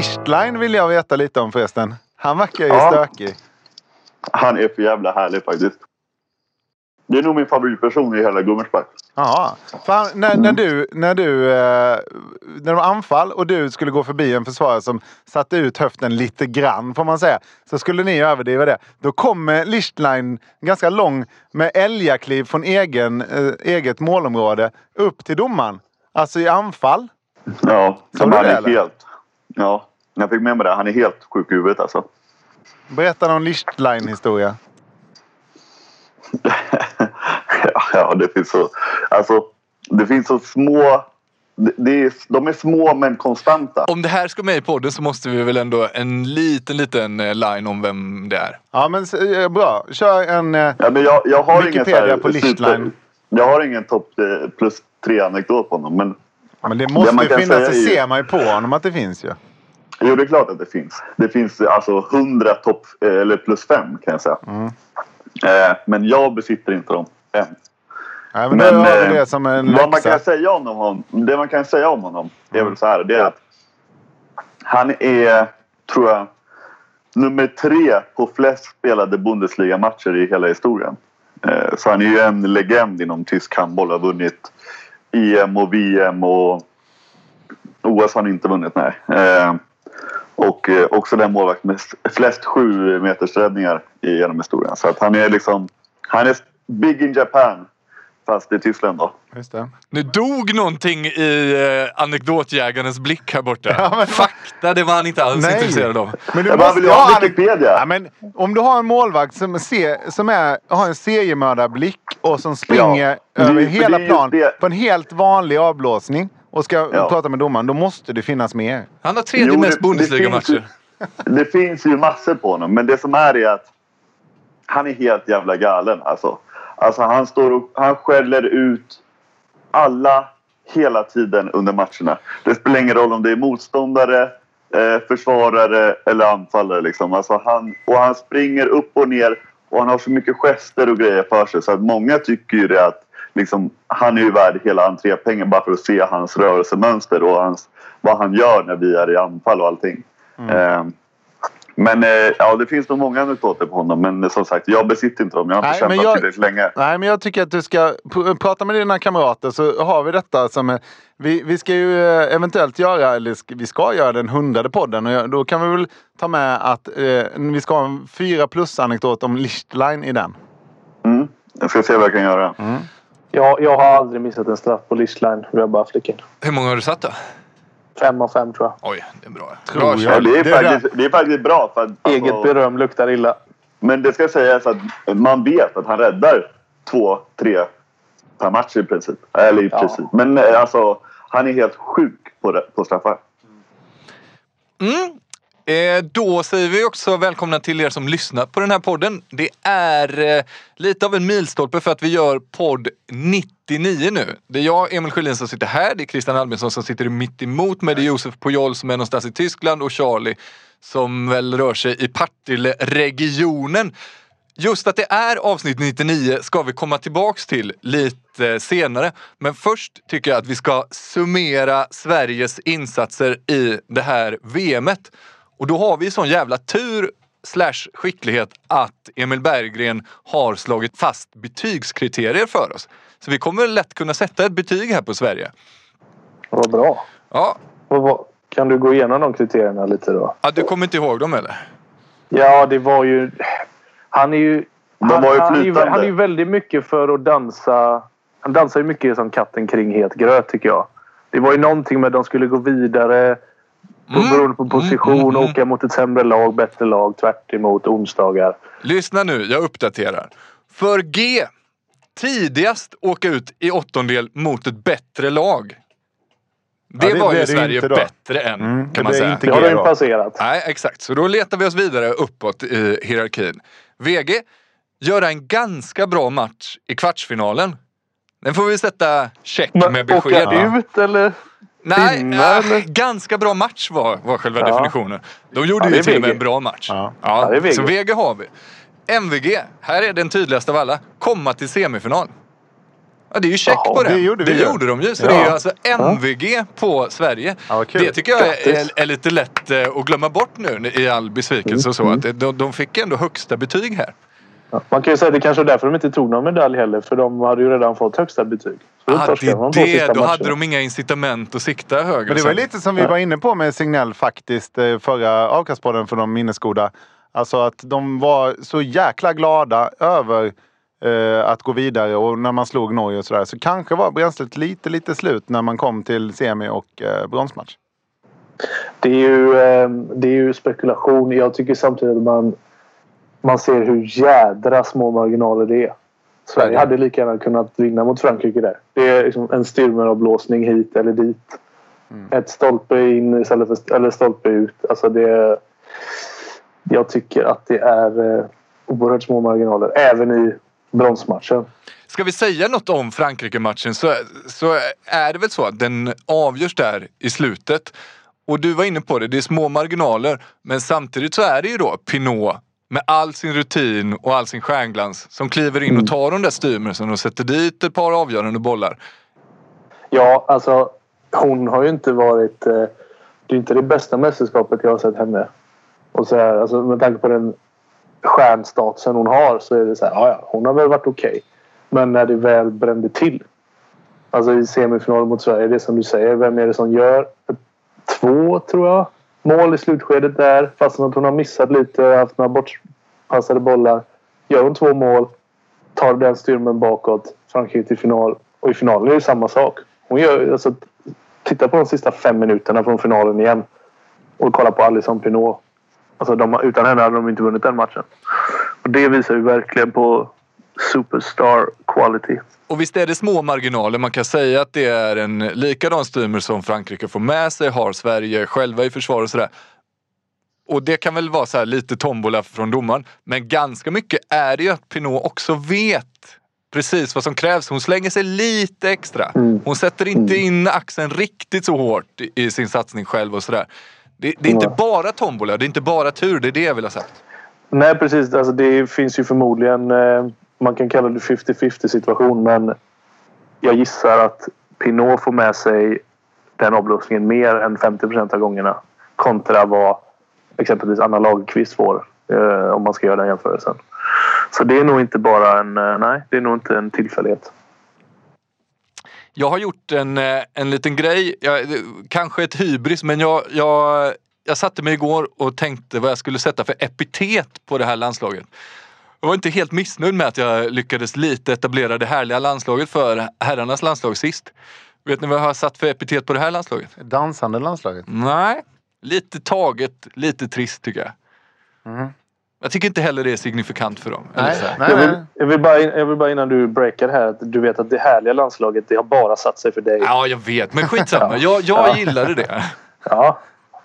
Lichtline vill jag veta lite om förresten. Han verkar ju Ja. stökig. Han är för jävla härlig faktiskt. Det är nog min favoritperson i hela Gummersbacka. Ja. Fan, när, när du, när du, eh, när de anfall och du skulle gå förbi en försvarare som satte ut höften lite grann får man säga. Så skulle ni överdriva det. Då kommer Lichtline ganska lång med älgakliv från egen, eh, eget målområde upp till domaren. Alltså i anfall. Ja, som han är helt... Ja, jag fick med mig det. Han är helt sjuk i huvudet alltså. Berätta någon Lichtline historia. ja, ja, det finns så... Alltså, det finns så små... Det, det är, de är små men konstanta. Om det här ska med i podden så måste vi väl ändå en liten, liten eh, line om vem det är. Ja men eh, bra. Kör en... Eh, Ja, men jag, jag har ingen Wikipedia så här på Lichtline. Jag har ingen topp plus tre anekdot på honom. Men men det måste ju finnas. Det ser man ju på honom att det finns ju. Jo, det är klart att det finns. Det finns alltså 100 topp... eh, Eller plus fem kan jag säga. Mm. Eh, men jag besitter inte dem än. Nej, men, då har eh, det som en vad man kan säga om honom, det man kan säga om honom är Mm. väl så här. Det är att han är, tror jag, nummer tre på flest spelade Bundesliga-matcher i hela historien. Så han är ju en legend inom tysk handboll. Har vunnit EM och VM och OS har han inte vunnit, nej. Och eh, också den målvakt med flest sju meters räddningar genom historien. Så att han är liksom, han är big in Japan. Fast i Tyskland då. Just det. Nu dog någonting i eh, anekdotjägarens blick här borta. Ja, men- Fakta, det var han inte alls intresserad av. Men du Jag måste vill ha. Wikipedia. Ja, men om du har en målvakt som, ser, som är, har en seriemördarblick och som springer Det- över hela plan det. på en helt vanlig avblåsning och ska Ja. prata med domaren, då måste det finnas mer. Han har tredje Jo, det- mest det Bundesliga-matcher. finns Det finns ju massor på honom. Men det som är är att han är helt jävla galen alltså. Alltså han står och han skäller ut alla hela tiden under matcherna. Det spelar ingen roll om det är motståndare, eh, försvarare eller anfallare. Liksom. Alltså han, och han springer upp och ner och han har så mycket gester och grejer för sig så att många tycker ju det att liksom, han är ju värd hela entrépengen bara för att se hans rörelsemönster och hans, vad han gör när vi är i anfall och allting. Eh, men eh, ja, det finns nog många anekdoter på honom. Men som sagt, jag besitter inte dem. Jag har inte kämpat jag- tillräckligt länge. Nej, men jag tycker att du ska pr- prata med dina kamrater så har vi detta som... är- Vi, vi ska ju eh, eventuellt göra, eller vi ska göra den hundrade podden och jag- då kan vi väl ta med att eh, vi ska ha en fyra plus-anekdot om Lichtline i den. Mm. Jag ska se vad jag kan göra. Jag, jag har aldrig missat en straff på bara flika in. Hur många har du satt då? Fem av fem tror jag. Oj, det är bra. Tror bra jag. det, är Det är faktiskt, det är faktiskt bra. För att, Eget alltså, beröm luktar illa. men det ska sägas att man vet att han räddar två, tre per match i princip. Eller i Ja. princip. Men eh, alltså, han är helt sjuk på, på straffar. Mm. Eh, då säger vi också välkomna till er som lyssnar på den här podden. Det är eh, lite av en milstolpe för att vi gör podd 99 nu. Det är jag, Emil Sjölin, som sitter här. Det är Christian Albinsson som sitter mitt emot mig. Det är Josef Pujol som är någonstans i Tyskland och Charlie som väl rör sig i Partille-regionen. Just att det är avsnitt 99 ska vi komma tillbaks till lite senare. Men först tycker jag att vi ska summera Sveriges insatser i det här VMet. Och då har vi sån jävla tur slash skicklighet att Emil Berggren har slagit fast betygskriterier för oss. Så vi kommer lätt kunna sätta ett betyg här på Sverige. Vad bra. Ja, Vad, vad, kan du gå igenom de kriterierna lite då? ja du kommer inte ihåg dem eller? Ja, det var ju... Han är ju... Han, var ju han, är ju, han är ju väldigt mycket för att dansa... Han dansar ju mycket som katten kring het gröt tycker jag. Det var ju någonting med att de skulle gå vidare Mm. beroende på position, Mm, mm, åka mot ett sämre lag, bättre lag, tvärt emot onsdagar. Lyssna nu, jag uppdaterar. För G. Tidigast åka ut i åttondel mot ett bättre lag. Det, Ja, det var ju det Sverige bättre än Mm, det kan man säga. Det har de ju passerat. Nej, exakt. Så då letar vi oss vidare uppåt i hierarkin. VG, göra en ganska bra match i kvartsfinalen. Den får vi sätta check med besked. åka ut eller? Nej, äh, ganska bra match var, var själva Ja. definitionen. De gjorde Ja, ju till och med en bra match. Ja. Ja, VG. Så VG har vi. MVG, här är den tydligaste av alla. Komma till semifinal. Ja, det är ju check på det. det gjorde det gjorde de ju. Så det är ju alltså MVG på Sverige. Det tycker jag är, är lite lätt eh, att glömma bort nu i all besvikelse och så. Mm. Att de, de fick ändå högsta betyg här. Ja, Man kan ju säga att det kanske är därför de inte tog någon medalj heller. För de hade ju redan fått högsta betyg. Så Ah, det de är det. Då hade matcherna. de inga incitament att sikta högre. Men det var lite som vi var inne på med Signell faktiskt eh, förra avkastpodden för de minnesgoda. Alltså att de var så jäkla glada över eh, att gå vidare och när man slog Norge och sådär så kanske var bränslet lite, lite slut när man kom till semi och eh, bronsmatch. Det är, ju, eh, det är ju spekulation. Jag tycker samtidigt att man, man ser hur jädra små marginaler det är. Sverige hade lika gärna kunnat vinna mot Frankrike där. Det är liksom en styrmeravblåsning hit eller dit. Ett stolpe in istället för eller stolpe ut. Alltså det, jag tycker att det är eh, oerhört små marginaler. Även i bronsmatchen. Ska vi säga något om Frankrike-matchen så, så är det väl så att den avgörs där i slutet. Och du var inne på det, det är små marginaler. Men samtidigt så är det ju då Pinot med all sin rutin och all sin stjärnglans som kliver in och tar de där styrmelsen och sätter dit ett par avgörande bollar. Ja, alltså hon har ju inte varit... Eh, det är inte det bästa mästerskapet jag har sett henne. Och så här, alltså, med tanke på den stjärnstatusen hon har så är det så här, ja, ja, hon har väl varit okej. Men när det väl brände till. Alltså i semifinalen mot Sverige, det som du säger, vem är det som gör två, tror jag, mål i slutskedet där. Fastän att hon har missat lite, haft några bortpassade bollar. Gör hon två mål, tar den styrmen bakåt, Frankrike till final. Och i finalen är det samma sak. Hon gör, alltså, titta på de sista fem minuterna från finalen igen. Och kolla på Alison Pinot. Alltså, de, utan henne hade de inte vunnit den matchen. Och det visar ju verkligen på superstar quality. Och visst är det små marginaler. Man kan säga att det är en likadan styrmel som Frankrike får med sig, har Sverige själva i försvar och sådär. Och det kan väl vara så här lite tombola från domaren. Men ganska mycket är det ju att Pinot också vet precis vad som krävs. Hon slänger sig lite extra. Hon sätter inte in axeln riktigt så hårt i- sin satsning själv och sådär. Det, det är inte bara tombola, det är inte bara tur. Det är det jag vill ha sagt. Nej, precis. Alltså, det finns ju förmodligen... Eh, man kan kalla det 50-50 situation, men jag gissar att Pinot får med sig den avblåsningen mer än 50 procent av gångerna kontra vad exempelvis Anna Lagerqvist får eh, om man ska göra den jämförelsen. Så det är nog inte bara en... Eh, nej, det är nog inte en tillfällighet. Jag har gjort en, eh, en liten grej, jag, eh, kanske ett hybris, men jag, jag, jag satte mig igår och tänkte vad jag skulle sätta för epitet på det här landslaget. Jag var inte helt missnöjd med att jag lyckades lite etablera det härliga landslaget för herrarnas landslag sist. Vet ni vad jag har satt för epitet på det här landslaget? Dansande landslaget. Nej, lite taget, lite trist tycker jag. Jag tycker inte heller det är signifikant för dem. Nej, nej, Jag vill, jag, vill bara, jag vill bara innan du breakar här att du vet att det härliga landslaget det har bara satt sig för dig. Ja, jag vet, men skitsamma. Jag, jag gillade det. Ja,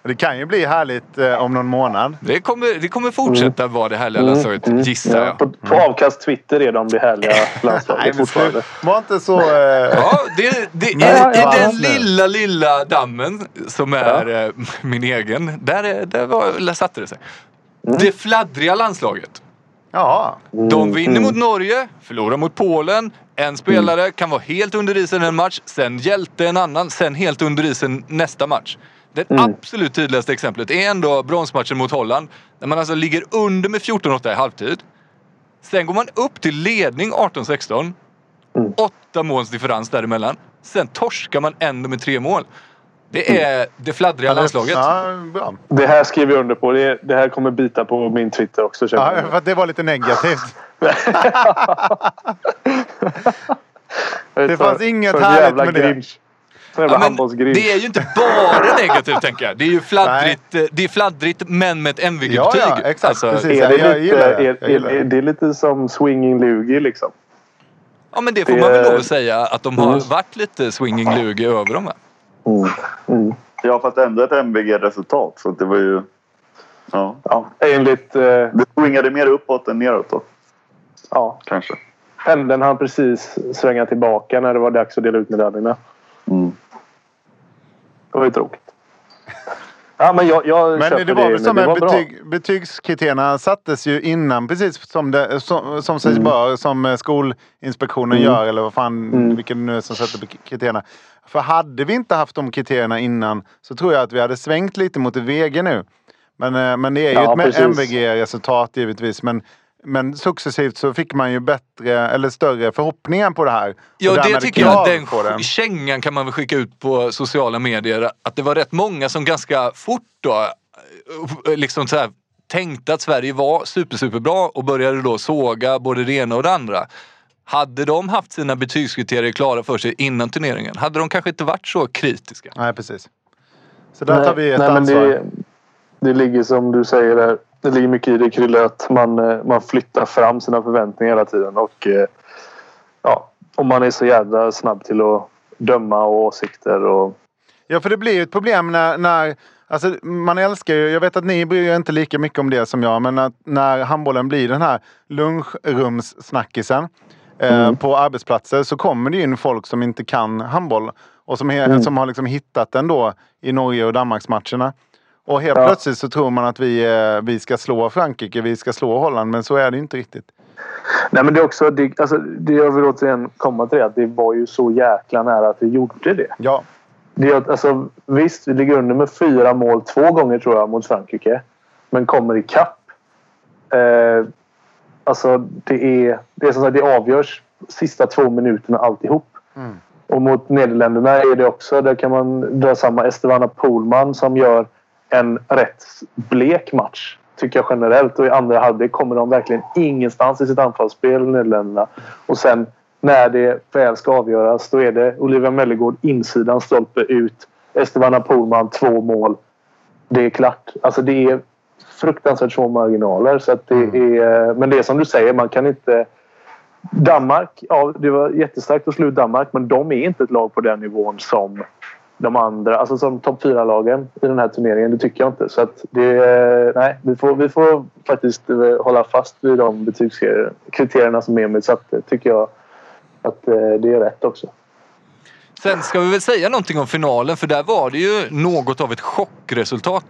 Det kan ju bli härligt eh, om någon månad. Det kommer, det kommer fortsätta vara det härliga landslaget, gissar ja. jag. På, på avkast Twitter är de det härliga landslaget fortfarande. Var inte så... Eh, Ja, det, det, i, Nej, I den lilla, lilla dammen som är eh, min egen, där, är- där, var, där satte det sig. Det fladdriga landslaget. ja. De vinner mot Norge, förlorar mot Polen. En spelare kan vara helt under isen en match, sen hjälte en annan, sen helt under isen nästa match. Det Mm. absolut tydligaste exemplet är ändå bronsmatchen mot Holland. Där man alltså ligger under med 14-8 i halvtid. Sen går man upp till ledning 18-16. Mm. Åtta måls differens däremellan. Sen torskar man ändå med tre mål. Det är det fladdriga landslaget. Ja, bra. Det här skriver jag under på. Det, det här kommer bita på min Twitter också. Ja, för att det var lite negativt. Det fanns inget härligt med det. Ja, det är ju inte bara negativt tänker jag. Det är ju fladdrigt, det är fladdrigt men med ett MVG-betyg. Ja, ja, exakt. Precis. Är det, Jag- lite, är, det. lite som swinging lugi liksom? ja, men det får Det- man väl lov att säga att de har Mm. varit lite swinging lugi över dem va? Mm. Mm. Ja, fast ändå ett MVG-resultat. Så det var ju... Ja. Ja, enligt... Eh, Det swingade mer uppåt än neråt då, ja, kanske. pendeln hann precis svänga tillbaka när det var dags att dela ut medaljerna. Mm. Det var ju tråkigt. Ja, men jag, jag Men det var väl som att betyg, betygskriterierna sattes ju innan precis som, det, som, som sägs bör, som eh, Skolinspektionen Mm. gör eller vad fan, Mm. vilken nu är som sätter kriterierna. För hade vi inte haft de kriterierna innan så tror jag att vi hade svängt lite mot VG nu. Men, eh, men det är ju Ja, ett. MVG-resultat givetvis. Men, men successivt så fick man ju bättre eller större förhoppningar på det här. Och Ja, det därmed tycker jag. Den det. kängan kan man väl skicka ut på sociala medier. Att det var rätt många som ganska fort då eh, liksom så här, tänkte att Sverige var super, superbra och började då såga både det ena och det andra. Hade de haft sina betygskriterier klara för sig innan turneringen hade de kanske inte varit så kritiska. Nej, precis. Så där tar vi ett nej, men ansvar. Det, ligger som du säger där. Det ligger mycket i det Krille att man, eh, man flyttar fram sina förväntningar hela tiden. Och, eh, ja, och man är så jävla snabb till att döma och åsikter. Och, Ja, för det blir ju ett problem när, när alltså, man älskar ju, jag vet att ni bryr er inte lika mycket om det som jag, men att när handbollen blir den här lunchrumssnackisen eh, på arbetsplatser så kommer det in folk som inte kan handboll och som, he, som har liksom hittat den då i Norge och Danmarksmatcherna. Och helt Ja. plötsligt så tror man att vi, eh, vi ska slå Frankrike, vi ska slå Holland, men så är det inte riktigt. nej men det är också, det, alltså, det jag vill återigen komma till det att det var ju så jäkla nära att vi gjorde det. Ja, det är, att, alltså, visst, vi ligger under med fyra mål två gånger tror jag mot Frankrike. Men kommer ikapp. Eh, alltså det är, det är som sagt, det avgörs sista två minuterna alltihop. Mm. Och mot Nederländerna är det också. Där kan man dra samma Estevana Poolman som gör en rätt blek match. Tycker jag generellt. Och i andra halvlek kommer de verkligen ingenstans i sitt anfallsspel, Nederländerna. Och sen när det väl ska avgöras då är det Olivia Mellegård insidan stolpe ut. Estevana Poolman två mål. Det är klart. Alltså det är fruktansvärt små marginaler. Så att det är, men det är som du säger, man kan inte... Danmark, ja det var jättestarkt att slå ut Danmark men de är inte ett lag på den nivån som de andra, alltså som topp 4-lagen i den här turneringen. Det tycker jag inte. Så att det, nej, vi får, vi får faktiskt eh, hålla fast vid de betygskriterierna som Emil satte. Tycker jag att eh, det är rätt också. Sen ska vi väl säga någonting om finalen för där var det ju något av ett chockresultat.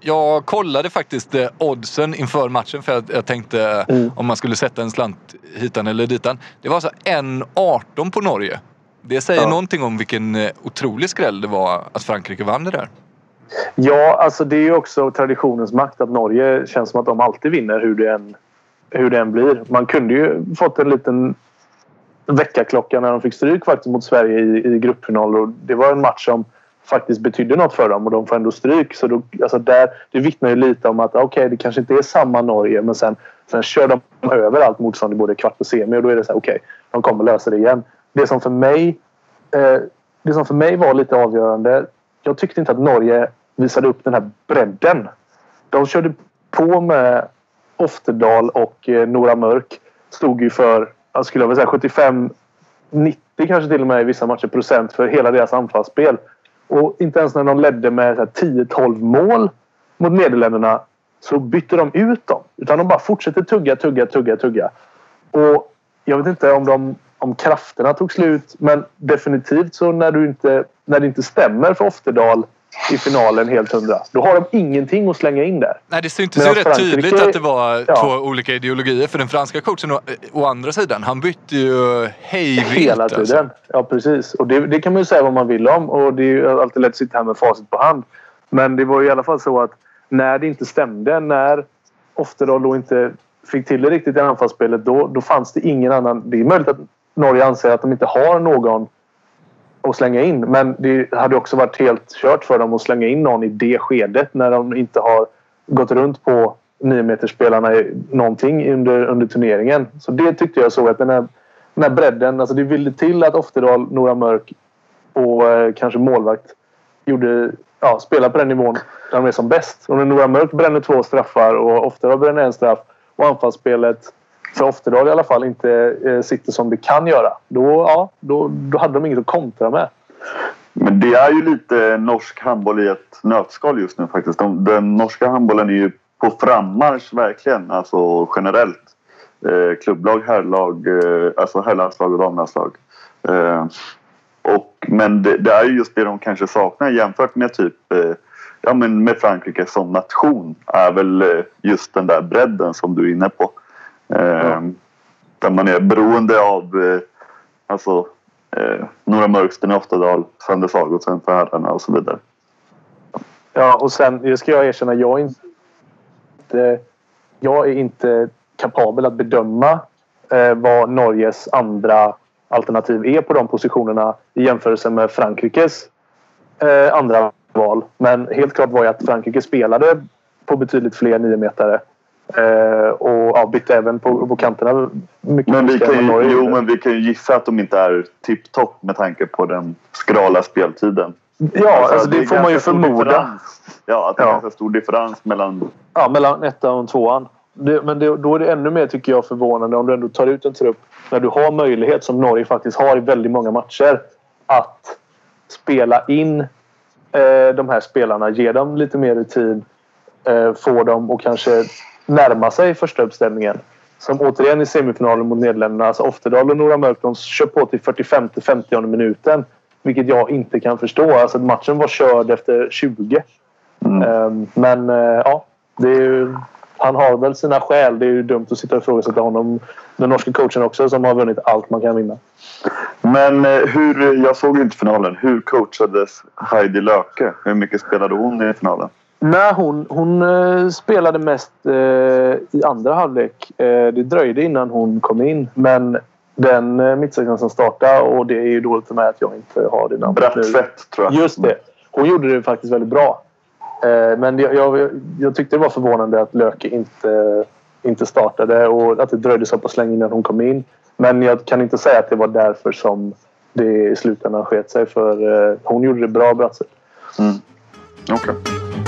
Jag kollade faktiskt eh, oddsen inför matchen för att jag tänkte Mm. om man skulle sätta en slant hitan eller ditan. Det var alltså 1,18 på Norge. Det säger Ja. någonting om vilken eh, otrolig skräll det var att Frankrike vann det där. Ja, alltså det är ju också traditionens makt att Norge känns som att de alltid vinner hur det än, hur det än blir. Man kunde ju fått en liten väckarklocka när de fick stryk faktiskt mot Sverige i, i gruppfinal och det var en match som faktiskt betydde något för dem och de får ändå stryk. Så då, alltså där, det vittnar ju lite om att okej, det kanske inte är samma Norge men sen, sen kör de över allt motstånd i både kvart och semi och då är det så här okej, de kommer lösa det igen. Det som för mig eh, det som för mig var lite avgörande. Jag tyckte inte att Norge visade upp den här bredden. De körde på med Oftedal och eh, Nora Mörk. Stod ju för, jag skulle vilja säga 75 90 kanske till och med i vissa matcher procent för hela deras anfallsspel. Och inte ens när de ledde med 10-12 mål mot Nederländerna så bytte de ut dem. Utan de bara fortsätter tugga, tugga, tugga, tugga. Och jag vet inte om, de, om krafterna tog slut men definitivt så när, du inte, när det inte stämmer för Oftedal i finalen helt hundra. Då har de ingenting att slänga in där. Nej, det syntes ju rätt Frankrike- tydligt att det var Ja. två olika ideologier. För den franska coachen å, å andra sidan, han bytte ju hejvilt. Hela tiden. Alltså. Ja, precis. Och det, det kan man ju säga vad man vill om. Och det är ju alltid lätt att sitta här med facit på hand. Men det var i alla fall så att när det inte stämde, när Oftedal då inte fick till det riktigt i anfallsspelet, då, då fanns det ingen annan. Det är möjligt att Norge anser att de inte har någon att slänga in. Men det hade också varit helt kört för dem att slänga in någon i det skedet när de inte har gått runt på niometersspelarna någonting under, under turneringen. Så det tyckte jag såg att den här, den här bredden, alltså det ville till att Oftedal, Nora Mörk och eh, kanske målvakt gjorde, ja, spelade på den nivån där de är som bäst. Och när Nora Mörk bränner två straffar och Oftedal bränner en straff och anfallsspelet för Oftedal i alla fall inte eh, sitter som det kan göra. Då, ja, då, då hade de inget att kontra med. Men det är ju lite norsk handboll i ett nötskal just nu faktiskt. De, den norska handbollen är ju på frammarsch verkligen, alltså generellt. Eh, klubblag, herrlag, eh, alltså herrlandslag och damlandslag. Eh, och, men det, det, är ju just det de kanske saknar jämfört med typ eh, ja, men med Frankrike som nation är väl eh, just den där bredden som du är inne på. Eh, där man är beroende av eh, alltså, eh, Nora Mörksten i Oftedal, Sander Sagosen för herrarna och så vidare. Ja, och sen det ska jag erkänna, jag är inte, jag är inte kapabel att bedöma eh, vad Norges andra alternativ är på de positionerna i jämförelse med Frankrikes eh, andra val. Men helt klart var ju att Frankrike spelade på betydligt fler niometare Eh, och bytte även på, på kanterna. Mycket men vi kan ju, jo, men vi kan ju gissa att de inte är tipptopp med tanke på den skrala speltiden. Ja, alltså, alltså det, det får man ju förmoda. Ja, att det är ja. ganska stor differens mellan... Ja, mellan ettan och tvåan. Det, men det, då är det ännu mer tycker jag förvånande om du ändå tar ut en trupp när du har möjlighet som Norge faktiskt har i väldigt många matcher att spela in eh, de här spelarna, ge dem lite mer rutin, eh, få dem och kanske närma sig första uppställningen. Som återigen i semifinalen mot Nederländerna. Alltså Oftedal och Nora Mörk de kör på till 45-50 minuten. Vilket jag inte kan förstå. Alltså matchen var körd efter 20. Mm. Um, men uh, ja, ju, han har väl sina skäl. Det är ju dumt att sitta och ifrågasätta honom. Den norska coachen också som har vunnit allt man kan vinna. Men uh, hur, jag såg inte finalen. Hur coachades Heidi Löke? Hur mycket spelade hon i finalen? Nej, hon, hon uh, spelade mest uh, i andra halvlek. Uh, det dröjde innan hon kom in. Men den uh, mittsexan som startade och det är ju dåligt för mig att jag inte har det namnet Brattfett tror jag. Just det. Hon gjorde det faktiskt väldigt bra. men jag, jag, jag, tyckte det var förvånande att Löke inte, inte startade och att det dröjde så pass länge innan hon kom in. Men jag kan inte säga att det var därför som det i slutändan sket sig. För hon gjorde det bra, Brattfett. Mm. Okej. Okay.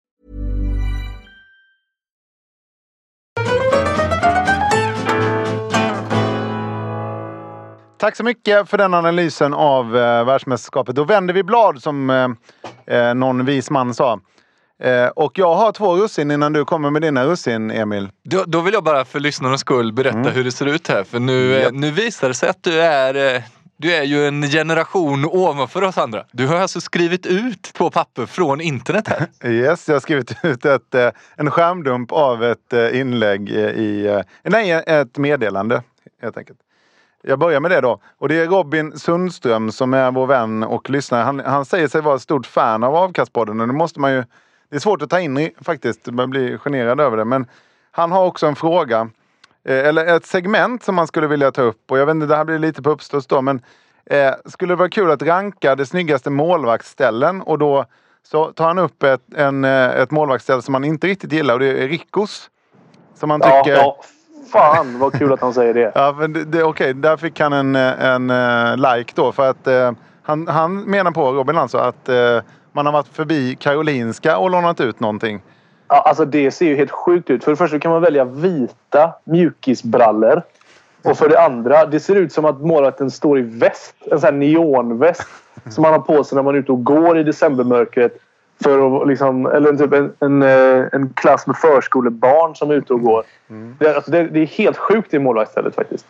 Tack så mycket för den analysen av eh, världsmästerskapet. Då vänder vi blad som eh, eh någon vis man sa. Eh, och jag har två russin innan du kommer med dina russin, Emil. Då, då vill jag bara för lyssnarnas skull berätta hur det ser ut här. För nu, eh, nu visar det sig att du är, eh, du är ju en generation ovanför oss andra. Du har alltså skrivit ut på papper från internet här. Yes, jag har skrivit ut ett, en skärmdump av ett inlägg i... Nej, ett meddelande helt enkelt. Jag börjar med det då. Och det är Robin Sundström som är vår vän och lyssnare. Han, han säger sig vara ett stort fan av Avkastpodden och det måste man ju... Det är svårt att ta in i faktiskt. Man blir generad över det. Men han har också en fråga. Eh, eller ett segment som man skulle vilja ta upp. Och jag vet inte, det här blir lite på uppstuds då. Men eh, skulle det vara kul att ranka de snyggaste målvaktsställen och då så tar han upp ett, en, eh, ett målvaktsställe som man inte riktigt gillar och det är Rickos. Som man Ja, tycker... ja. Fan vad kul att han säger det. Ja, men det, det, okej, där fick han en, eh, en eh, like då. För att eh, han, han menar på, Robin alltså, att eh, man har varit förbi Karolinska och lånat ut någonting. Ja, alltså det ser ju helt sjukt ut. För det första kan man välja vita mjukisbrallor. Och för det andra, det ser ut som att målvakten står i väst. En sån här neonväst. som man har på sig när man är ute och går i decembermörkret. För att liksom, eller typ en, en, eh, en klass med förskolebarn som är ute och går. Det, är- alltså det, det är helt sjukt i målvaktsstället faktiskt.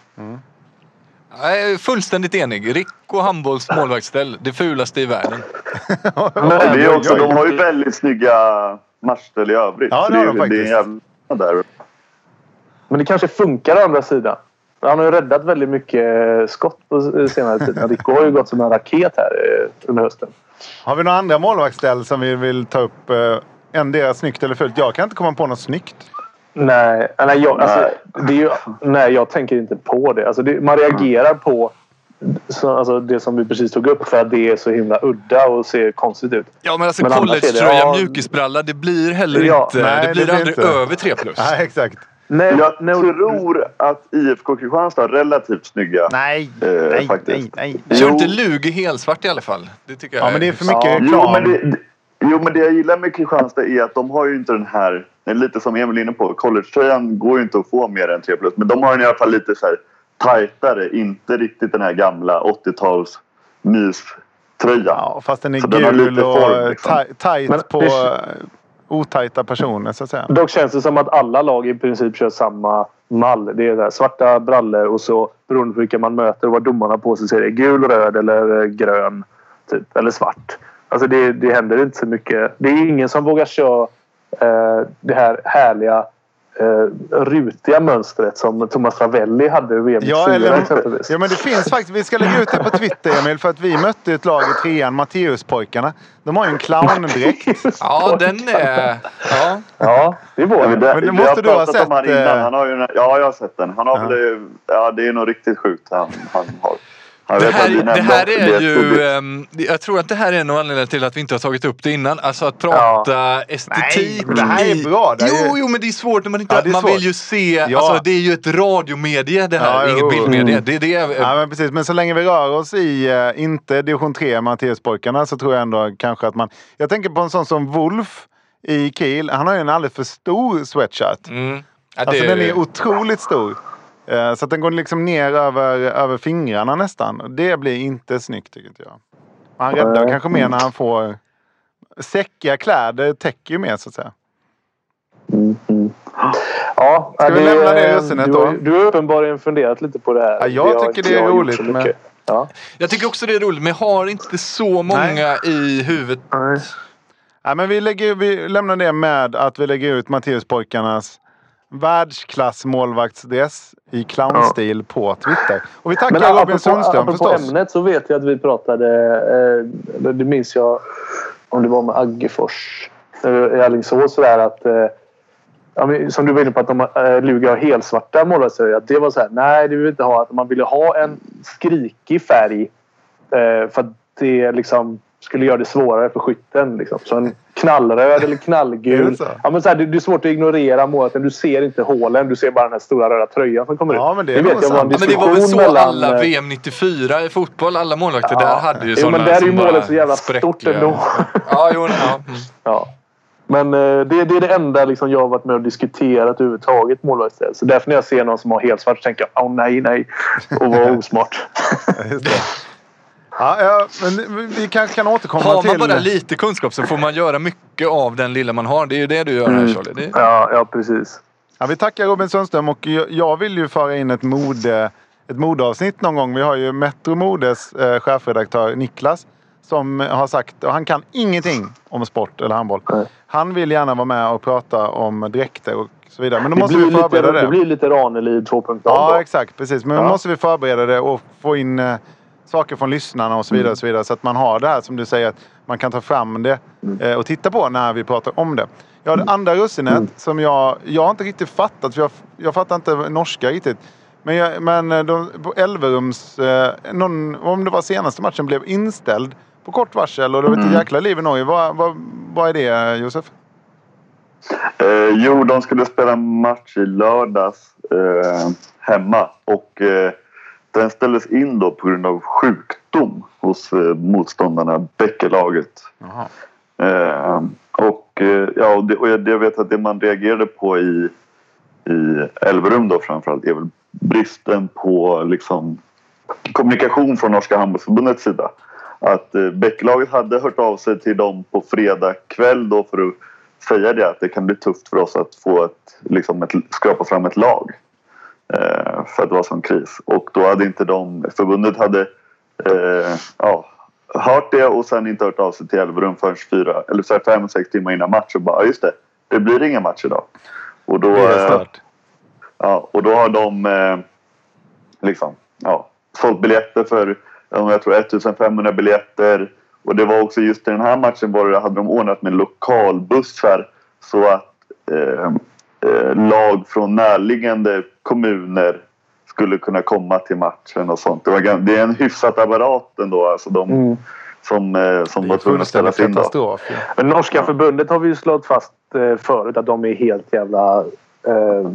Jag är fullständigt enig. Rick och handbolls målvaktsställ, det fulaste i världen. Men det är också, de har ju väldigt snygga matchställ i övrigt. Ja, det har är de ju- Det är faktiskt. en jävla där. Men det kanske funkar å andra sidan. Han har ju räddat väldigt mycket skott på senare tid. Rico har ju gått som en raket här eh, under hösten. Har vi några andra målvaktsställ som vi vill ta upp? Eh, endera snyggt eller fult. Jag kan inte komma på något snyggt. Nej, nej, jag, alltså, Nej. Det är ju, nej, jag tänker inte på det. Alltså det man reagerar på så, alltså det som vi precis tog upp för att det är så himla udda och ser konstigt ut. Ja men alltså Men det- collegetröja, ja. mjukisbralla, det blir heller Ja, inte... nej, det det blir blir aldrig inte. över 3 plus. Nej, exakt. Nej, Jag nej, tror att IFK Kristianstad har relativt snygga. Nej, Eh, nej, faktiskt. nej, nej. Kör inte Lugi helsvart i alla fall. Det tycker jag Ja, men det är för mycket Ja. reklam. Jo men, det, jo, men det jag gillar med Kristianstad är att de har ju inte den här... Är lite som Emil är inne på. Collegetröjan går ju inte att få mer än 3 plus. Men de har den i alla fall lite så här tajtare. Inte riktigt den här gamla 80-tals myströjan. Ja, fast den är Så den gul lite och form, liksom. taj- tajt Men på det- otajta personer så att säga. Dock känns det som att alla lag i princip kör samma mall. Det är där, svarta brallor och så beroende på vilka man möter och vad domarna på sig ser. är gul, röd eller eh, grön. Typ, eller svart. Alltså det, det händer inte så mycket. Det är ingen som vågar köra eh, det här härliga eh, rutiga mönstret som Thomas Ravelli hade i VM Ja, 94 eller, exempelvis. ja, men det finns faktiskt. Vi ska lägga ut det på Twitter, Emil, för att vi mötte ett lag i trean, Matteuspojkarna. De har ju en clowndräkt. Ja, den är... Ja. Ja, det Ja, vår. men det, Men det vi måste du ha sett, Han innan. eh, Han har ju, ja, jag har sett den. Han har Ja. väl, eh, ja, det är nog riktigt sjukt han, han har. Det här, det här är ju... ehm, jag tror att det här är en av anledningarna till att vi inte har tagit upp det innan. Alltså att prata estetik. men det här är bra. Det jo, är- jo, men det är svårt när man inte... Ja, är man svårt. vill ju se... Ja. Alltså det är ju ett radiomedie det här, Ja, inget bildmedie. Mm. Det är det... Ja, men precis. Men så länge vi rör oss i, eh, inte division 3, Matteuspojkarna, så tror jag ändå kanske att man... Jag tänker på en sån som Wolf i Kiel. Han har ju en alldeles för stor sweatshirt. Mm. Ja, Alltså det- den är otroligt stor. Eh, Så att den går liksom ner över, över fingrarna nästan. Det blir inte snyggt tycker inte jag. Han räddar Nej. kanske mer när han får... Säckiga kläder täcker ju mer så att säga. Mm, mm. Ja, Ska vi det- lämna det russinet du, då? har- du har uppenbarligen funderat lite på det här. Ja, jag tycker det är roligt med-. Ja. Jag tycker också det är roligt, men jag har inte så många i huvudet. Nej. Ja, men vi, lägger, vi lämnar det med att vi lägger ut Matteuspojkarnas världsklass målvaktsdress i clownstil på Twitter. Och vi tackar Men Robin apropå, Sundström apropå förstås. ämnet så vet jag att vi pratade, eh, det minns jag om det var med Aggefors eh, i Alingsås sådär att eh, ja, som du var inne på att de, eh, Luga har helsvarta målvaktströjor. Att det var så här, nej det vill vi inte ha. Att man ville ha en skrikig färg eh, för att det liksom skulle göra det svårare för skytten. Liksom. Så en knallröd eller det knallgul. så? Ja, men så här, det, det är svårt att ignorera målet. Du ser inte hålen. Du ser bara den här stora röda tröjan som kommer Ja, ut. men det är vet jag var en sant. Ja, men det var väl så mellan, alla VM 94 i fotboll, alla målvakter Ja. där hade ju sådana men där är ju målet så jävla spräckliga. stort ändå. Ja, jo, ja. Mm. Ja. Men eh, det, det är det enda liksom, jag har varit med och diskuterat överhuvudtaget målvaktsställ. Så därför när jag ser någon som har helsvart så tänker jag åh nej, nej. Och var osmart. Ja, ja, men vi kanske kan återkomma Har man till... bara lite kunskap så får man göra mycket av den lilla man har. Det är ju det du gör här Charlie. Det... Ja, ja precis. Ja, vi tackar Robin Sundström och jag- vill ju föra in ett mode ett modeavsnitt någon gång. Vi har ju Metro Modes eh, chefredaktör Niklas som har sagt, och han kan ingenting om sport eller handboll. Nej. Han vill gärna vara med och prata om dräkter och så vidare. Men då Det måste blir, vi förbereda lite, det. det blir lite Ranelid 2.0 Ja, då. exakt. Precis. Men då Ja. måste vi förbereda det och få in eh, saker från lyssnarna och så vidare. Och så, vidare så att man har det här som du säger att man kan ta fram det eh, och titta på när vi pratar om det. Ja, det andra russinet som jag... Jag har inte riktigt fattat. För jag, jag fattar inte norska riktigt. Men, jag, men eh, de, på Elverums... Eh, någon, om det var senaste matchen blev inställd på kort varsel och det var ett jäkla liv i Norge. Vad, vad, vad är det Josef? Eh, jo, de skulle spela match i lördags eh, hemma och eh, den ställdes in då på grund av sjukdom hos eh, motståndarna, Bäckelaget. Eh, och eh, ja, och det, och jag, vet att det man reagerade på i, i Elverum då framförallt är väl bristen på liksom kommunikation från Norska handbollsförbundets sida. Att eh, Bäckelaget hade hört av sig till dem på fredag kväll då för att säga det att det kan bli tufft för oss att få ett, liksom ett, skrapa fram ett lag. Eh, för att det var sån kris. Och då hade inte de, förbundet hade eh, ja, hört det och sen inte hört av sig till Elverum förrän fyra, eller så här fem, sex timmar innan match och bara "Ja, just det, det blir ingen match idag. Och då, eh. Ja, och då har de liksom, ja, sålt biljetter för ja, jag tror 1500 biljetter. Och det var också just i den här matchen var det, hade de ordnat med lokalbussar så att eh, lag från närliggande kommuner skulle kunna komma till matchen och sånt. Det, var, det är en hyfsat apparat ändå alltså de Mm. som, eh, som var tvungna att ställa fullständig in då. Men norska förbundet har vi ju slått fast eh, förut att de är helt jävla... Eh,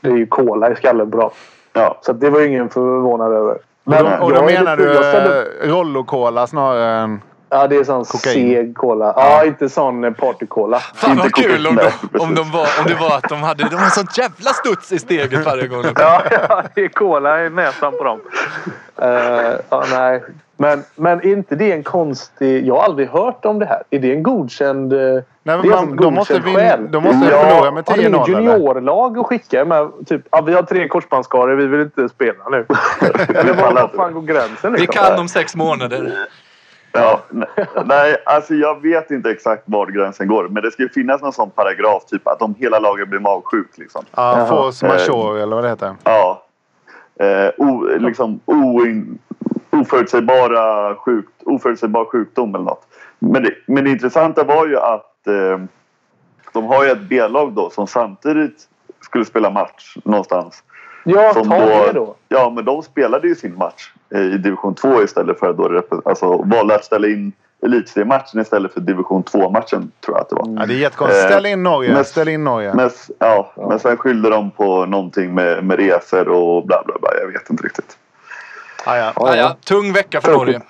det är ju kola i skallen på dem. Ja, Så det var ju ingen förvånad över. Och då, och då menar lite- du ställde- eh, Rollo-Cola snarare än... Ja, det är sån Kokain. seg cola. Ja, inte sån partycola. Fan Inte vad kul om, de, om, de var, om det var att de hade de hade sånt jävla studs i steget varje gång. Ja, ja, det är cola i näsan på dem. Eh, ja, nej. Men, men är inte det en konstig... Jag har aldrig hört om det här. Är det en godkänd... eh, Nej, men det är man- alltså en de måste godkänd vin- de måste Ja, förlora med Har ni 10-0 inget eller? juniorlag att skicka med? Typ, ja, vi har tre korsbandsskador, vi vill inte spela nu. Eller var, var fan går gränsen? Vi Liksom? kan om sex månader. Ja, nej, alltså jag vet inte exakt var gränsen går. Men det ska ju finnas någon sån paragraf, typ att om hela laget blir magsjukt. Liksom. Ja, force Eh, majeure eller vad det heter. Ja. Eh, o, liksom oin, oförutsägbara sjukt, oförutsägbar sjukdom eller något. Men det, men det intressanta var ju att eh, de har ju ett B-lag då som samtidigt skulle spela match någonstans. Ja, Som ta det då. Ja, men de spelade ju sin match i division 2 istället för att då alltså, valde att ställa in elitseriematchen istället för division 2-matchen tror jag att det var. Ja, det är jättekonstigt. Eh, Ställ in Norge. men- Ställ in Norge. Men, s- ja, men sen skyllde de på någonting med, med resor och bla bla bla. Jag vet inte riktigt. Ja, ja. Ja, ja, tung vecka för Norge.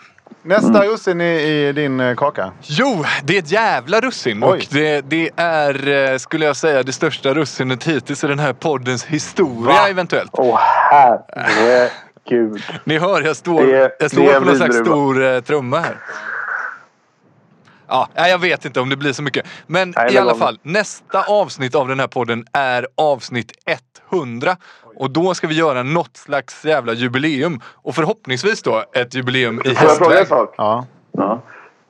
Nästa russin i, i din eh, kaka. Jo, det är ett jävla russin Oj. och det, det är, eh, skulle jag säga, det största russinet hittills i den här poddens historia Va? eventuellt. Åh herregud. Ni hör, jag står, Det- jag står på någon slags stor eh, trumma här. Ja, jag vet inte om det blir så mycket. Men Nej, i alla fall, nästa avsnitt av den här podden är avsnitt 100. Och då ska vi göra något slags jävla jubileum. Och förhoppningsvis då ett jubileum i Får jag fråga en hästväg. sak? Ja. Ja.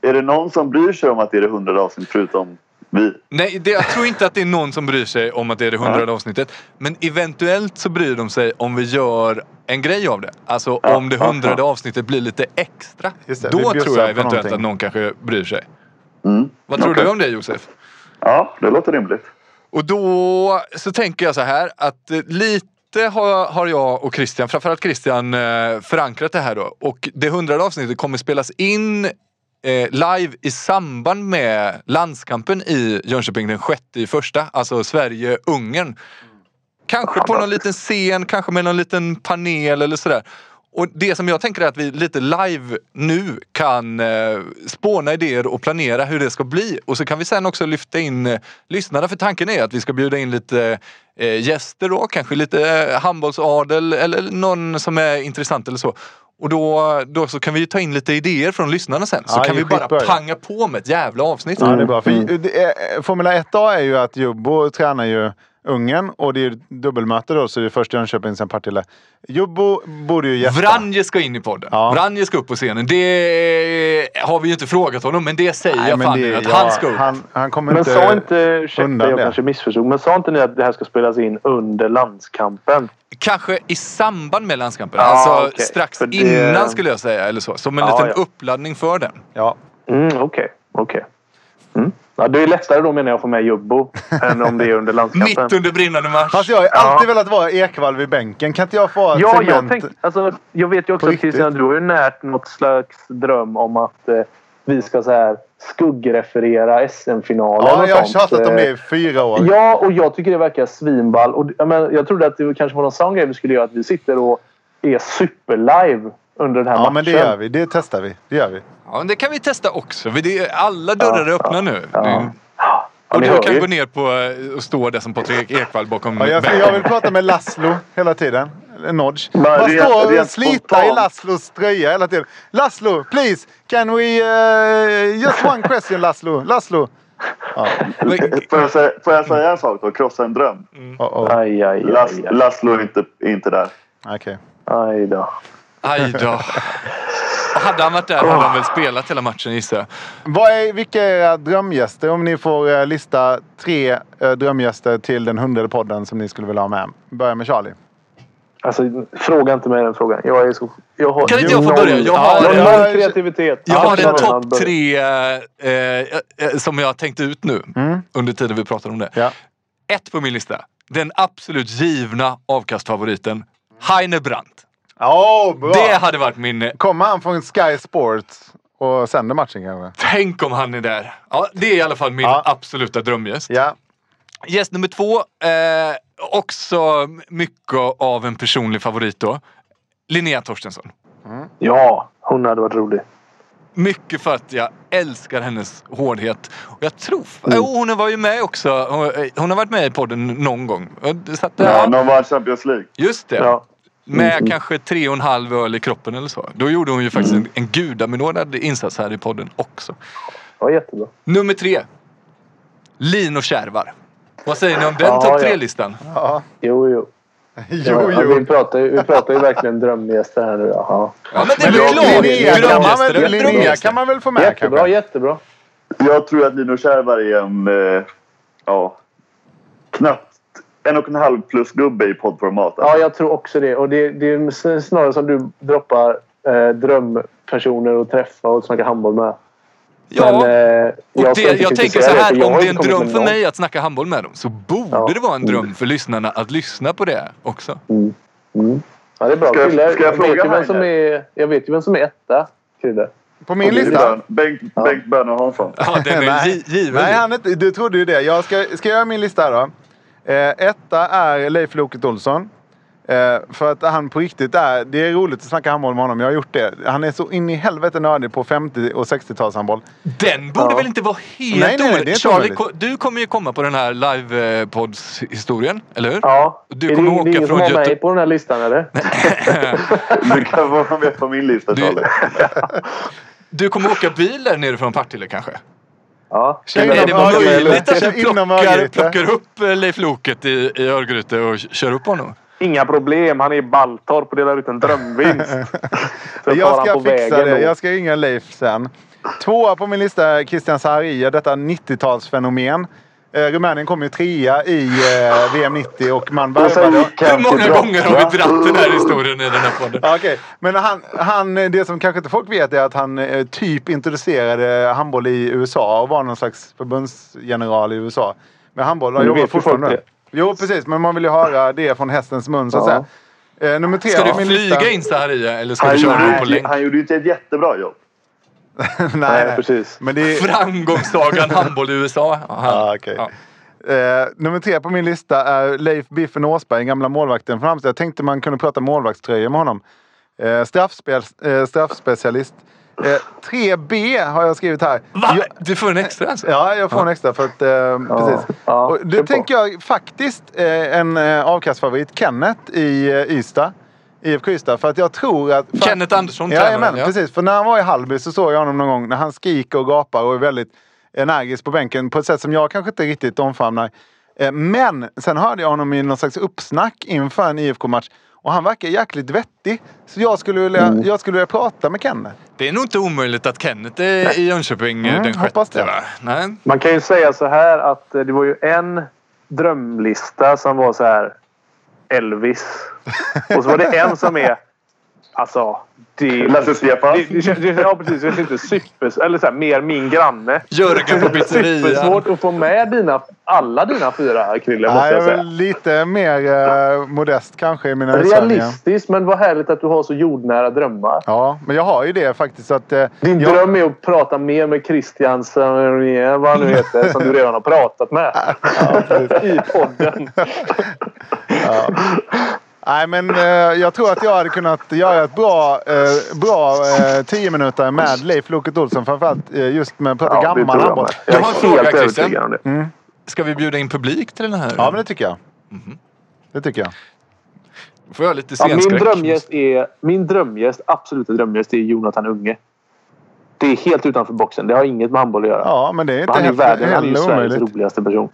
Är det någon som bryr sig om att det är det hundrade avsnitt förutom vi? Nej, det, jag tror inte att det är någon som bryr sig om att det är det hundrade avsnittet. Men eventuellt så bryr de sig om vi gör en grej av det. Alltså Ja, om det hundrade ja. avsnittet blir lite extra. Just det, då tror jag eventuellt någonting. att någon kanske bryr sig. Mm. Vad tror Okej. du om det Josef? Ja, det låter rimligt. Och då så tänker jag så här att eh, lite har, har jag och Christian, framförallt Christian, eh, förankrat det här då. Och det hundrade avsnittet kommer spelas in eh, live i samband med landskampen i Jönköping den sjätte i första. Alltså Sverige-Ungern. Kanske på någon liten scen, kanske med någon liten panel eller sådär. Och det som jag tänker är att vi lite live nu kan eh, spåna idéer och planera hur det ska bli. Och så kan vi sen också lyfta in eh, lyssnarna. För tanken är att vi ska bjuda in lite eh, gäster då, kanske lite eh, handbollsadel eller någon som är intressant eller så. Och då, då så kan vi ju ta in lite idéer från lyssnarna sen. Så Ja, kan vi bara skitbra, ja. panga på med ett jävla avsnitt. Ja, det är bra. För Mm. Formula 1A är ju att Jubbo tränar ju Ungern och det är dubbelmöte då så det är först Jönköping sen Partille. Jubbo borde ju gästa. Vranje ska in i podden. Ja. Vranje ska upp på scenen. Det har vi ju inte frågat honom, men det säger Nej, jag men fan det- nu att ja, han ska upp. Han, han kommer Men inte... sa inte, ursäkta jag kanske missförstod, men sa inte ni att det här ska spelas in under landskampen? Kanske i samband med landskampen. Ja, alltså okej. strax det- innan skulle jag säga. Eller så. Som en Ja, liten ja. uppladdning för den. Ja. Mm, Okej, okej. Mm. Ja, det är lättare då menar jag att få med Jubbo än om det är under landskampen. Mitt under brinnande match. Fast jag har alltid velat vara Ekvall vid bänken. Kan inte jag få ett Ja, jag, segment? tänkte, alltså, jag vet ju också att Christian, du har ju närt något slags dröm om att eh, vi ska så här skuggreferera SM-finalen Ja, jag har tjatat om Eh, det i fyra år. Ja, och jag tycker det verkar svinball. Och, jag, men, jag trodde att det kanske var någon sån grej vi skulle göra. Att vi sitter och är superlive under den här Ja, matchen. men det gör vi. Det testar vi. Det gör vi. Ja, det kan vi testa också. Alla dörrar är öppna nu. Ja. Det- Ja, Och du kan ju. gå ner på eh, och stå där som Patrik Ekwall bakom Ja, jag, jag vill prata med Laszlo hela tiden. Nodge. Men Man rent- står och slita i. Laszlos tröja hela tiden. Laszlo, please! Can we... Uh, just one question Laszlo. Laszlo. Får jag, säga, får jag säga en sak då? Krossa en dröm. Oh, oh. Aj, aj, aj, aj. Laszlo är inte, inte där. Okej. aj då. Aj då. Hade han varit där hade han väl spelat hela matchen gissar jag. Vad är, vilka är era drömgäster? Om ni får eh, lista tre eh, drömgäster till den hundrade podden som ni skulle vilja ha med. Börja med Charlie. Alltså, fråga inte mig den frågan. Jag är så... Jag har Kan inte jag få börja? Jag Ja, har- jag jag har kreativitet. Jag Ja, har kan en topp tre eh, eh, som jag har tänkt ut nu under tiden vi pratar om det. Ja. Ett på min lista. Den absolut givna avkastfavoriten. Heine Brandt. Åh, bra! Det hade varit min... eh, Kommer han från Sky Sports och sänder matchen kanske? Tänk om han är där. Ja, det är i alla fall min Ja. absoluta drömgäst. Ja. Gäst nummer två, eh, också mycket av en personlig favorit då. Linnea Torstensson. Ja, hon hade varit rolig. Mycket för att jag älskar hennes hårdhet. Och jag tror... Jo, hon var ju med också. Hon, hon har varit med i podden någon gång. Så att, Ja, ja, när de vann Champions League. just det. Ja. Med kanske tre och en halv öl i kroppen eller så. Då gjorde hon ju faktiskt en, en gudabenådad insats här i podden också. Var jättebra. Nummer tre. Lino Kärvar. Vad säger ni om den Ja, topp ja. tre-listan? ja. Jo, jo. Jo, Ja, Vi jo. pratar, ju- vi pratar ju verkligen drömgäster här nu. Ja. Ja, men det är väl klart! Linnea Linnea drömgäster? kan man väl få med Jättebra, kanske? jättebra. Jag tror att Lino Kärvar är en... Eh, ja, knappt en och en halv plus gubbe i poddformat. Ja, jag tror också det. Och det, det är snarare som du droppar eh, drömpersoner att träffa och snacka handboll med. Ja, Men, eh, och ska det, jag tänker så det, här, jag om det är en dröm för mig att snacka handboll med dem så borde Ja. det vara en dröm för lyssnarna att lyssna på det också. Mm. Ja, det är bra. Ska jag- ska jag vet fråga ju vem som är, Jag vet ju vem som är etta, Krille. På min lista? Bön- Bengt, Bengt Bönne Hansson. Ja, den är given. Nej, han är, du trodde ju det. Jag ska, ska jag göra min lista då? Eh, etta är Leif Loket Olsson. Eh, för att han på riktigt är... Det är roligt att snacka handboll med honom. Jag har gjort det. Han är så in i helvete nördig på 50 och 60-talshandboll. Den borde Ja. väl inte vara helt Nej, nej, är inte Charlie, omöjligt. du kommer ju komma på den här livepods-historien, eller hur? Ja. Du är kommer det, åka det är ingen från som har mig på den här listan, eller? Du kan vara med på min lista, Du- Charlie. Du kommer åka bil där nere från Partille kanske? Ja. Kör Är det Örgryte. möjligt att du plockar, upp eh, Leif Loket i, i Örgryte och kör upp honom? Inga problem. Han är i Balltorp och delar ut en drömvinst. Jag ska fixa det. då. Jag ska ringa Leif sen. Tvåa på min lista är Christian Saharia, detta 90-talsfenomen. Eh, Rumänien kom ju trea i eh, VM 90 och man värvade... Hur många gånger har vi dratt den här historien i den här podden? Okej, men han, han, det som kanske inte folk vet är att han eh, typ introducerade handboll i USA och var någon slags förbundsgeneral i USA. Men handboll har jobbat fortfarande. det. Jo, precis, men man vill ju höra det från hästens mun så att Ja. säga. Eh, nummer tre Ska du flyga in Saharia eller ska Han du köra honom på länk? han gjorde ju inte ett jättebra jobb. nej, Nej, precis. Men det är... Framgångssagan handboll i USA. Ja, han- Ja, ja. Eh, nummer tre på min lista är Leif Biffen Åsberg, gamla målvakten från Halmstad. Jag tänkte man kunde prata målvaktströjor med honom. Eh, straffspel, eh, straffspecialist. Eh, 3B har jag skrivit här. Va? Jag, Du får en extra alltså? ja, jag får en extra för att... Eh, precis. Ja, Och det på. tänker jag faktiskt eh, en eh, avkastfavorit. Kenneth i eh, Ystad. IFK Ystad. För att jag tror att... För Kenneth Andersson, Ja, tränaren, men, ja. precis. För när han var i Hallby så såg jag honom någon gång när han skriker och gapar och är väldigt energisk på bänken på ett sätt som jag kanske inte riktigt omfamnar. Eh, Men sen hörde jag honom i någon slags uppsnack inför en IFK-match och han verkar jäkligt vettig. Så jag skulle vilja, Mm. jag skulle vilja prata med Kenneth. Det är nog inte omöjligt att Kenneth är i Jönköping Mm, den sjätte. Va? Nej. Man kan ju säga så här att eh, det var ju en drömlista som var så här Elvis. Och så var det en som är alltså... Det, Lasse Stefans. det, det, känns- det, ja precis. Det känns inte super... Eller så här, mer min granne. Jörgen på pizzerian. Supersvårt att få med dina, alla dina fyra Krille måste jag jag är säga. lite mer eh, modest kanske i mina. Realistiskt men vad härligt att du har så jordnära drömmar. Ja, men jag har ju det faktiskt. Att, eh, Din jag, dröm är att prata mer med Christian Samuel, vad han nu heter, som du redan har pratat med. I podden. Nej, men eh, jag tror att jag hade kunnat göra ett bra, eh, bra eh, tio minuter med Leif Loket Olsson. Framförallt eh, just med att prata det gammal handboll. Jag Jag har en fråga, Christian. det. Ska vi bjuda in publik till den här? Ja, men det tycker jag. Det tycker jag. Får jag lite Ja, min, scenskräck? drömgäst är, min drömgäst, absoluta drömgäst, är Jonathan Unge. Det är helt utanför boxen. Det har inget med handboll att göra. Ja, men det är Men inte han är helt, världen, han är heller Sveriges omöjligt. roligaste person.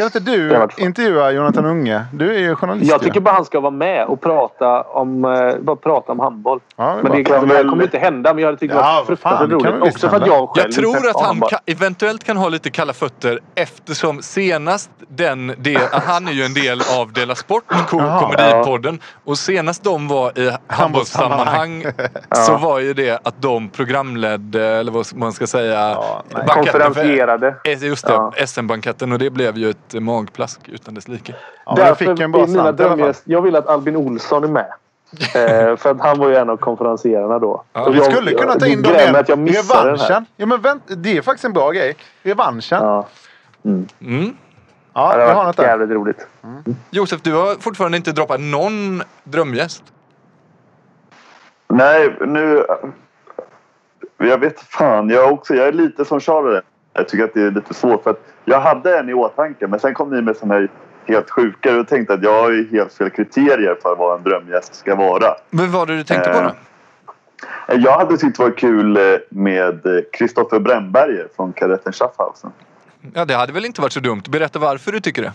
Kan inte du intervjua Jonathan Unge? Du är ju journalist Jag tycker bara han ska vara med och prata om, eh, bara prata om handboll. Ja, det men det, Kan det här kommer inte hända. Men jag hade tyckt det Ja, var vad fruktansvärt kan roligt. Också för att jag själv Jag tror att han honom. ka- eventuellt kan ha lite kalla fötter eftersom senast den del, han är ju en del av Dela Sport, komedipodden. Och senast de var i handbollssammanhang så var ju det att de programledde, eller vad man ska säga, Ja, Konferensierade. Eh, Just det, Ja. SM-banketten och det blev ju ett magplask utan dess like. Ja, jag fick en bra slant Jag vill att Albin Olsson är med. eh, för att han var ju en av konferensierna då. Ja, Och Vi jag- skulle kunna ta det in dem igen. jag. Revanschen. Ja, men vänt, det är faktiskt en bra grej. Revanschen. Ja, Ja, Mm. det jag hade har något varit där. jävligt roligt. Josef, du har fortfarande inte droppat någon drömgäst. Nej, nu... Jag vet fan. Jag, är också, jag är lite som Charlie. Jag tycker att det är lite svårt. för att Jag hade en i åtanke men sen kom ni med såna här helt sjuka. Jag tänkte att jag har ju helt fel kriterier för vad en drömgäst ska vara. Men vad var det du tänkte på Eh, då? Jag hade tyckt det var kul eh, med Kristoffer Brännberger från kadetten Schaffhausen. Ja, det hade väl inte varit så dumt. Berätta varför du tycker det.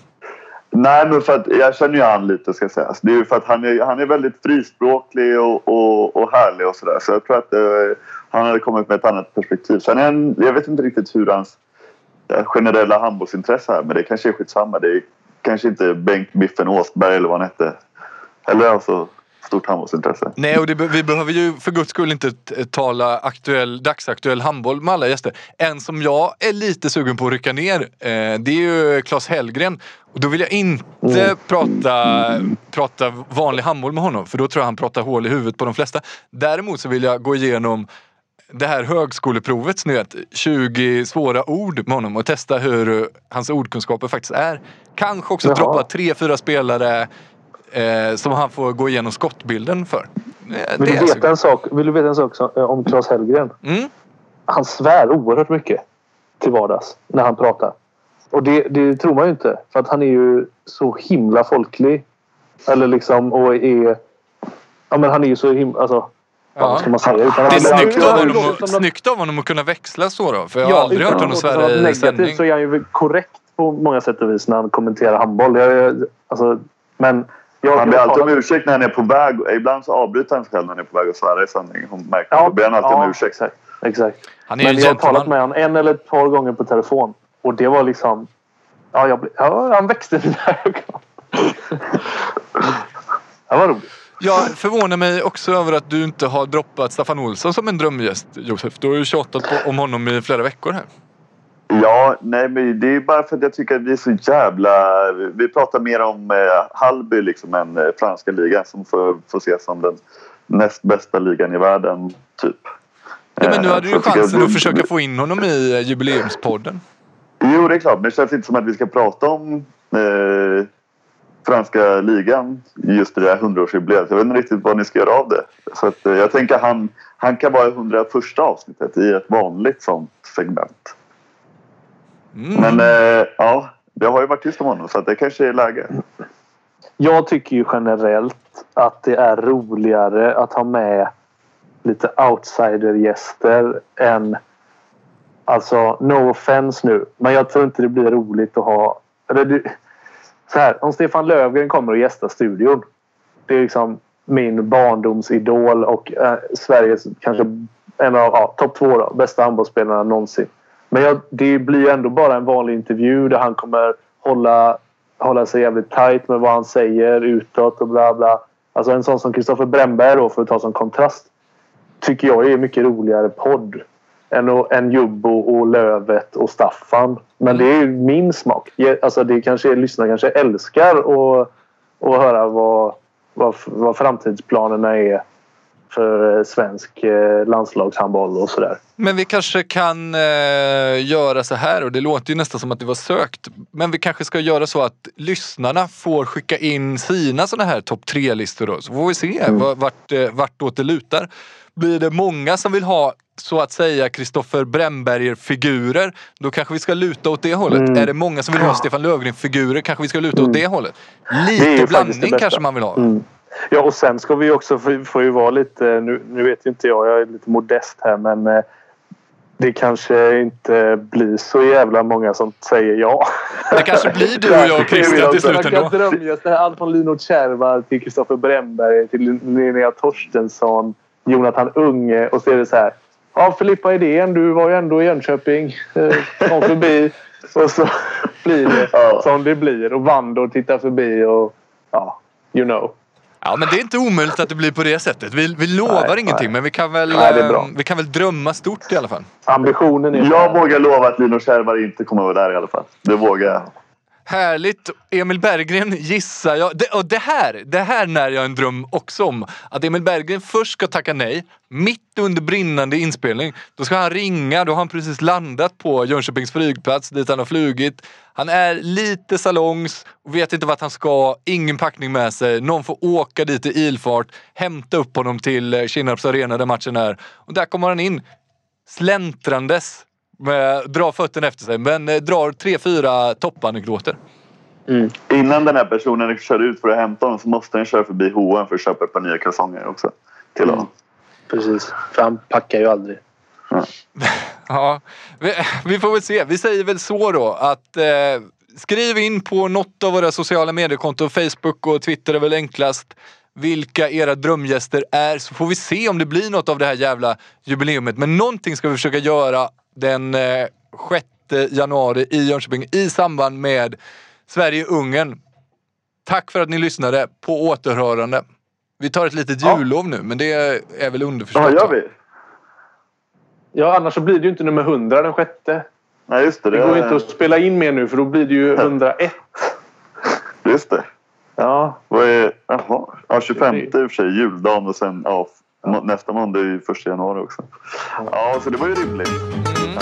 Nej, men för att jag känner ju han lite ska sägas. Det är ju för att han är, han är väldigt frispråklig och, och, och härlig och sådär. Så jag tror att eh, han hade kommit med ett annat perspektiv. Sen är han, jag vet inte riktigt hur hans eh, generella handbollsintresse är. Men det kanske är skitsamma. Det är kanske inte Bengt Biffen Åsberg eller vad han hette. Eller alltså stort handbollsintresse. Nej, och det, vi behöver ju för guds skull inte t- tala aktuell, dagsaktuell handboll med alla gäster. En som jag är lite sugen på att rycka ner, eh, det är ju Claes Hellgren. Och då vill jag inte prata, prata vanlig handboll med honom, för då tror jag han pratar hål i huvudet på de flesta. Däremot så vill jag gå igenom det här högskoleprovet, ni vet, 20 svåra ord med honom och testa hur hans ordkunskaper faktiskt är. Kanske också Jaha. droppa tre, fyra spelare eh, som han får gå igenom skottbilden för. Eh, Vill du, veta så- en sak, vill du veta en sak som- eh, om Claes Hellgren? Mm. Han svär oerhört mycket till vardags när han pratar. Och det, det tror man ju inte. För att han är ju så himla folklig. Eller liksom och är... Ja men han är ju så himla... Alltså, Ja. Ska man säga? Utan Det är snyggt av, honom att, snyggt av honom att kunna växla så då. För jag har Ja, aldrig hört honom svära i negativt sändning. så är han ju korrekt på många sätt och vis när han kommenterar handboll. Jag, alltså, men jag, Han ber alltid om ursäkt när han är på väg. Ibland så avbryter han sig själv när han är på väg att svära i sändning. Hon märker Ja, Då ber han alltid ja, om ursäkt. Exakt. exakt. Han är Men en jag har talat med honom en eller ett par gånger på telefon. Och det var liksom... Ja, jag, ja han växte mina ögon. Det var roligt. Jag förvånar mig också över att du inte har droppat Staffan Olsson som en drömgäst Josef. Du har ju tjatat på, om honom i flera veckor här. Ja, nej men det är bara för att jag tycker att vi är så jävla... Vi pratar mer om eh, Hallby liksom än eh, franska ligan som får, får ses som den näst bästa ligan i världen, typ. Ja, men nu Eh, hade du ju jag- chansen att försöka få in honom i eh, jubileumspodden. Jo, det är klart. Men det känns inte som att vi ska prata om eh, franska ligan just i det här 100-årsjubileet. Jag vet inte riktigt vad ni ska göra av det. Så att, eh, jag tänker han, han kan vara i 101 avsnittet i ett vanligt sånt segment. Mm. Men eh, ja, det har ju varit tyst om honom så att det kanske är läge. Jag tycker ju generellt att det är roligare att ha med lite outsidergäster än... Alltså, no offense nu, men jag tror inte det blir roligt att ha... Eller det, så här, om Stefan Löfgren kommer och gästar studion. Det är liksom min barndomsidol och eh, Sveriges kanske en av ja, topp två då, bästa handbollsspelarna någonsin. Men jag, det blir ändå bara en vanlig intervju där han kommer hålla, hålla sig jävligt tight med vad han säger utåt och bla bla. Alltså en sån som Kristoffer Brännberg då för att ta som kontrast. Tycker jag är mycket roligare podd. Än, än Jubbo och Lövet och Staffan. Men det är ju min smak. Alltså det kanske lyssnare kanske älskar att, att höra vad, vad, vad framtidsplanerna är för svensk eh, landslagshandboll och sådär. Men vi kanske kan eh, göra så här och det låter ju nästan som att det var sökt. Men vi kanske ska göra så att lyssnarna får skicka in sina sådana här topp tre-listor då. Så får vi se mm. vart, eh, vartåt det lutar. Blir det många som vill ha så att säga Kristoffer Bremberger-figurer, då kanske vi ska luta åt det hållet. Mm. Är det många som vill ha Stefan Löfgren-figurer kanske vi ska luta mm. åt det hållet. Lite det blandning kanske man vill ha. Mm. Ja, och sen ska vi också få, ju vara lite... Nu, nu vet inte jag, jag är lite modest här men eh, det kanske inte blir så jävla många som säger ja. Det kanske blir du och jag och Christian till slut ändå. Drömgäster, allt från Lino Kärvar till Kristoffer Brännberg till Linnea Torstensson, Jonathan Unge och så är det så här. Ja, Filippa Idén, du var ju ändå i Jönköping. Eh, kom förbi. Och så blir det som det blir. Och Vandor tittar förbi och ja, you know. Ja men det är inte omöjligt att det blir på det sättet. Vi, vi lovar nej, ingenting nej. men vi kan, väl, nej, vi kan väl drömma stort i alla fall. Ambitionen är... Jag vågar lova att Lino Kärvar inte kommer att vara där i alla fall. Det vågar jag. Härligt! Emil Berggren gissar jag. Det, och det här, det här när jag en dröm också om. Att Emil Berggren först ska tacka nej, mitt under brinnande inspelning. Då ska han ringa, då har han precis landat på Jönköpings flygplats dit han har flugit. Han är lite salongs och vet inte vart han ska, ingen packning med sig. Någon får åka dit i ilfart, hämta upp honom till Kinnarps arena där matchen är. Och där kommer han in släntrandes med, drar fötterna efter sig men eh, drar tre, fyra toppanekdoter. Mm. Innan den här personen kör ut för att hämta honom så måste han köra förbi H&M för att köpa ett par nya kalsonger också. Till mm. honom. Precis, för han packar ju aldrig. Ja, ja vi, vi, får väl se. Vi säger väl så då att eh, skriv in på något av våra sociala mediekonton. Facebook och Twitter är väl enklast vilka era drömgäster är så får vi se om det blir något av det här jävla jubileumet. Men någonting ska vi försöka göra den 6 eh, januari i Jönköping i samband med Sverige-Ungern. Tack för att ni lyssnade. På återhörande. Vi tar ett litet jullov nu, men det är väl underförstått. Ja, gör vi. Ja, annars så blir det ju inte nummer 100 den sjätte. Nej, just det. Det, det går är... inte att spela in mer nu för då blir det ju 101. Just det. Ja. Vad är... Jaha. Ja, 25 i och för sig. Juldagen och sen ja, nästa måndag är ju första januari också. Ja, så det var ju rimligt. Mm.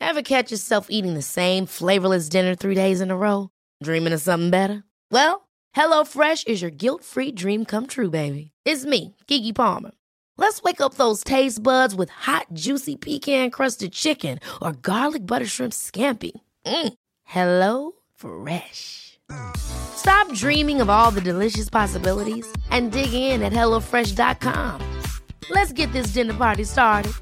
Ever catch yourself eating the same flavorless dinner three days in a row? Dreaming of something better? Well, HelloFresh is your guilt-free dream come true, baby. It's me, Gigi Palmer. Let's wake up those taste buds with hot, juicy pecan crusted chicken or garlic butter shrimp scampi. Mm. Hello Fresh. Stop dreaming of all the delicious possibilities and dig in at HelloFresh.com. Let's get this dinner party started.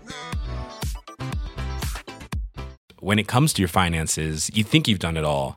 When it comes to your finances, you think you've done it all.